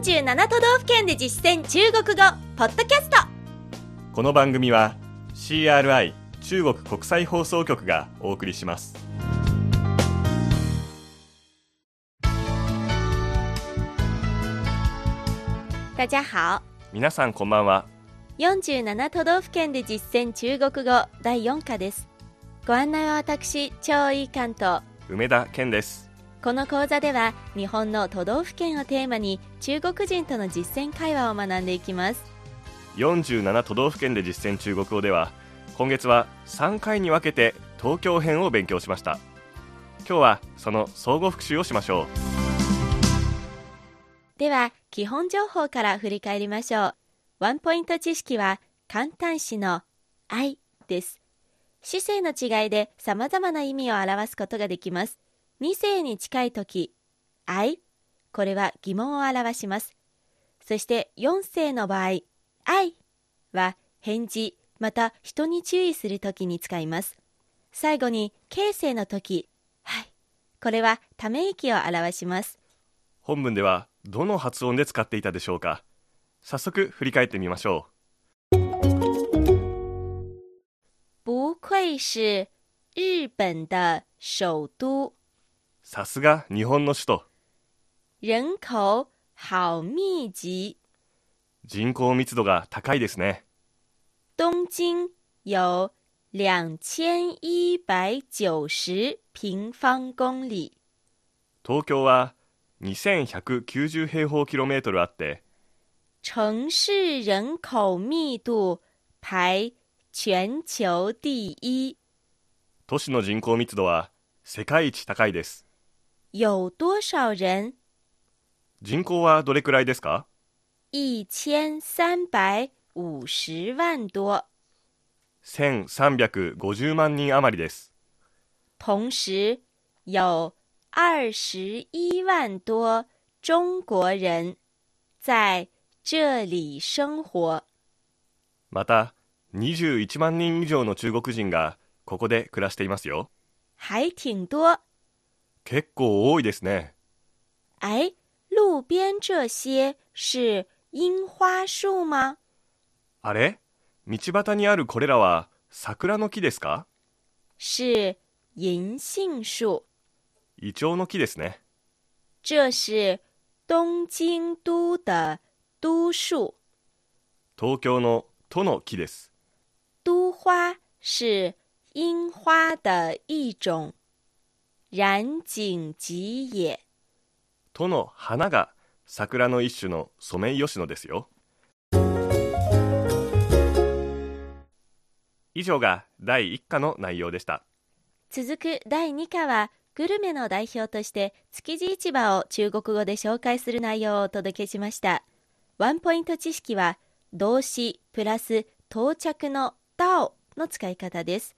47都道府県で実践中国語ポッドキャスト。この番組は CRI 中国国際放送局がお送りします。大家好。皆さんこんばんは。47都道府県で実践中国語第4課です。ご案内は私張井関東梅田健ですこの講座では日本の都道府県をテーマに中国人との実践会話を学んでいきます。47都道府県で実践中国語では今月は3回に分けて東京編を勉強しました。今日はその相互復習をしましょう。では基本情報から振り返りましょう。ワンポイント知識は簡単詞の「愛」です。姿勢の違いで様々な意味を表すことができます2世に近い時「愛」これは疑問を表します。そして4世の場合「愛」は返事また人に注意するときに使います。最後に形成の時「はい」これはため息を表します。本文ではどの発音で使っていたでしょうか。早速振り返ってみましょ不愧是日本的首都。うさすが日本の首都。人口好密集。人口密度が高いですね。东京有两千一百九十平方公里。東京は2190平方キロメートルあって城市人口密度排全球第一。都市の人口密度は世界一高いです有多少人？人口はどれくらいですか？一千三百五十万多。1350万人余りです。同时有二十一万多中国人在这里生活。また21万人以上の中国人がここで暮らしていますよ。还挺多。結構多いですね。哎，路边这些是樱花树吗？あれ？道端にあるこれらは桜の木ですか？是银杏树。イチョウの木ですね。这是东京都的都树，東京の都の木です。都花是樱花的一种，染井吉野。都の花が桜の一種のソメイヨシノですよ。以上が第1課の内容でした。続く第2課はグルメの代表として築地市場を中国語で紹介する内容をお届けしました。ワンポイント知識は動詞プラス到着の「到」の使い方です。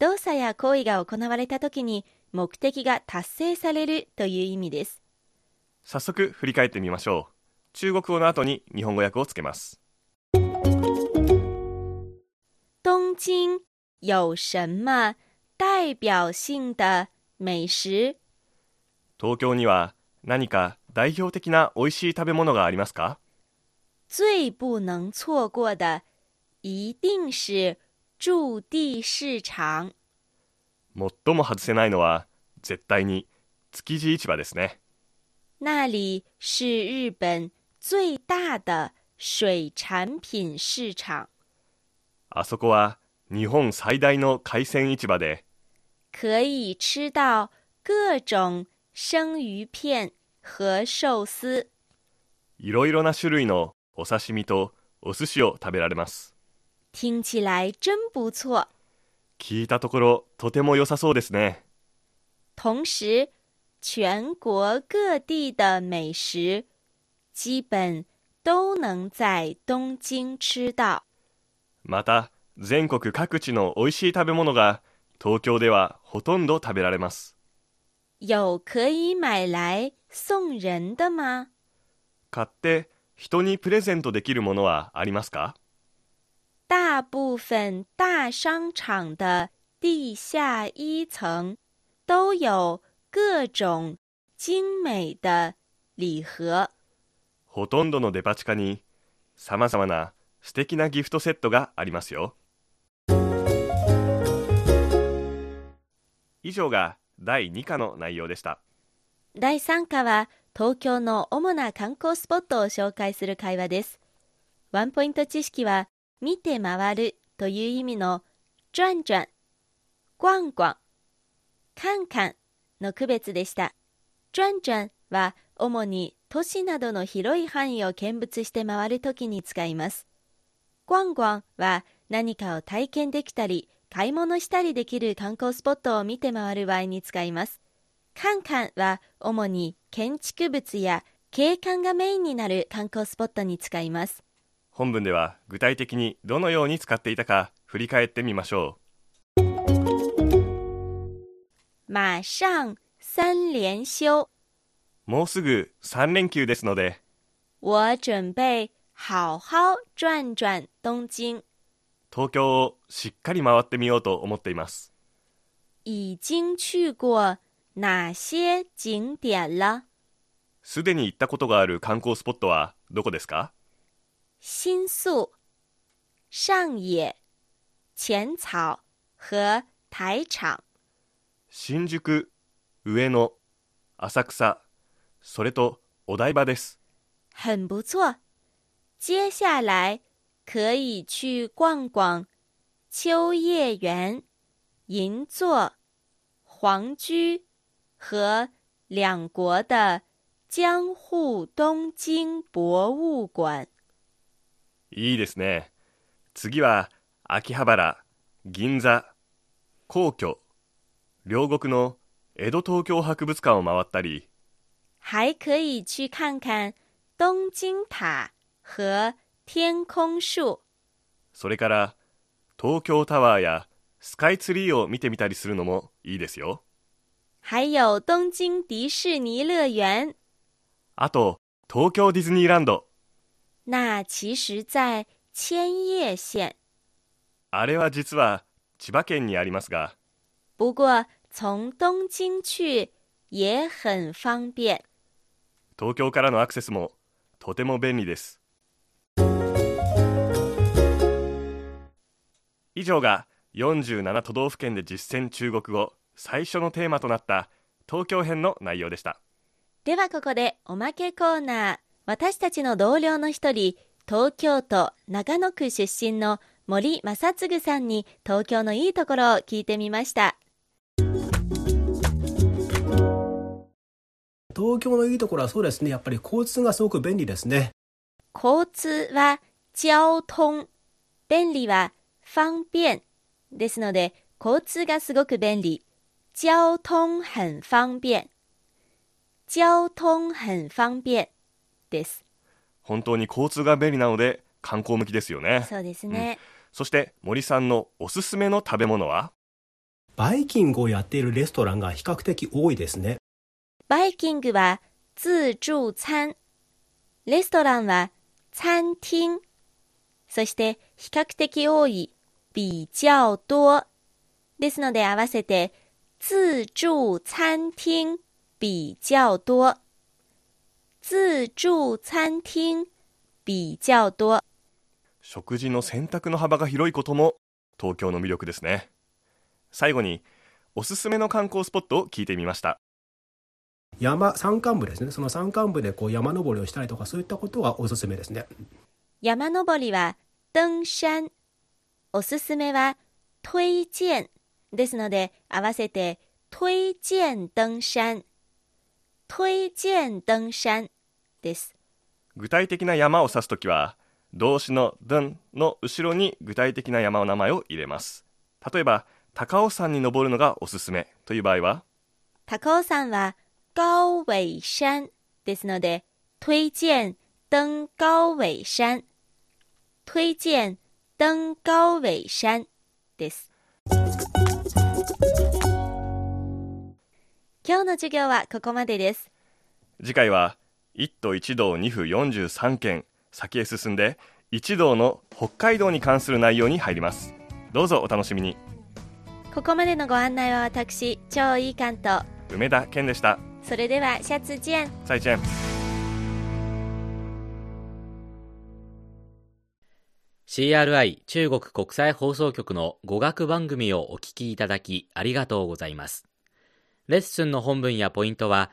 動作や行為が行われた時に目的が達成されるという意味です。早速振り返ってみましょう。中国語の後に日本語訳をつけます。东京有什么代表性的美食？東京には何か代表的な美味しい食べ物がありますか？最不能错过的一定是驻地市场。最も外せないのは絶対に築地市場ですね那里是日本最大的水产品市场，あそこは日本最大の海鮮市場で可以吃到各种生鱼片和寿司。いろいろな種類のお刺身とお寿司を食べられます听起来真不错。聞いたところとても良さそうですね同时，全国各地的美食基本都能在东京吃到。また全国各地の美味しい食べ物が東京ではほとんど食べられます有可以买来送人的吗？買って人にプレゼントできるものはありますか？大部分大商场的地下一层都有各种精美的礼盒。ほとんどのデパ地下に様々な素敵なギフトセットがありますよ以上が第2課の内容でした第3課は東京の主な観光スポットを紹介する会話です。ワンポイント知識は見て回るという意味の转转、逛逛、カンカンの区別でした。转转は主に都市などの広い範囲を見物して回るときに使います。逛逛は何かを体験できたり買い物したりできる観光スポットを見て回る場合に使います。カンカンは主に建築物や景観がメインになる観光スポットに使います。本文では具体的にどのように使っていたか振り返ってみましょ馬上三連休，うもうすぐ3連休ですので。我准备好好转转东京。東京をしっかり回ってみようと思っています。已经去过哪些景点了？すでに行ったことがある観光スポットはどこですか？新宿、上野、浅草和台场。新宿、上野、浅草、それとお台場です。很不错。接下来可以去逛逛秋叶原、银座、皇居和两国的江户东京博物館。いいですね。次は秋葉原、銀座、皇居、両国の江戸東京博物館を回ったり、还可以去看看东京塔和天空树。それから東京タワーやスカイツリーを見てみたりするのもいいですよ。还有东京迪士尼乐园。あと、東京ディズニーランド。那其实，在千叶县。あれは実は千葉県にありますが、不过从东京去也很方便。東京からのアクセスもとても便利です。以上が47都道府県で実践中国語最初のテーマとなった東京編の内容でした。ではここでおまけコーナー。私たちの同僚の一人、東京都長野区出身の森正嗣さんに東京のいいところを聞いてみました。東京のいいところはそうですね。やっぱり交通がすごく便利ですね。交通は交通、便利は方便ですので、交通がすごく便利。交通很方便。交通很方便です。本当に交通が便利なので観光向きですよね。そうですね。そして森さんのおすすめの食べ物は？バイキングをやっているレストランが比較的多いですね。バイキングは自助餐。レストランは餐厅。そして比較的多い比較多。ですので合わせて自助餐厅比較多。自助餐廳比較多。食事の選択の幅が広いことも東京の魅力ですね。最後におすすめの観光スポットを聞いてみました。山、山間部ですね。その山間部でこう山登りをしたりとかそういったことがおすすめですね。山登りは登山。おすすめは推薦ですので合わせて推薦登山。推薦登山です。具体的な山を指すときは動詞の「ドン」の後ろに具体的な山の名前を入れます例えば高尾山に登るのがおすすめという場合は高尾山は高尾山ですので推薦登高尾山。推薦登高尾山です。今日の授業はここまでです。次回は一都一道二府四十三県先へ進んで一道の北海道に関する内容に入ります。どうぞお楽しみに。ここまでのご案内は私超いい関東。梅田健でした。それではシャツジェン。再见再见 CRI 中国国際放送局の語学番組をお聞きいただきありがとうございます。レッスンの本文やポイントは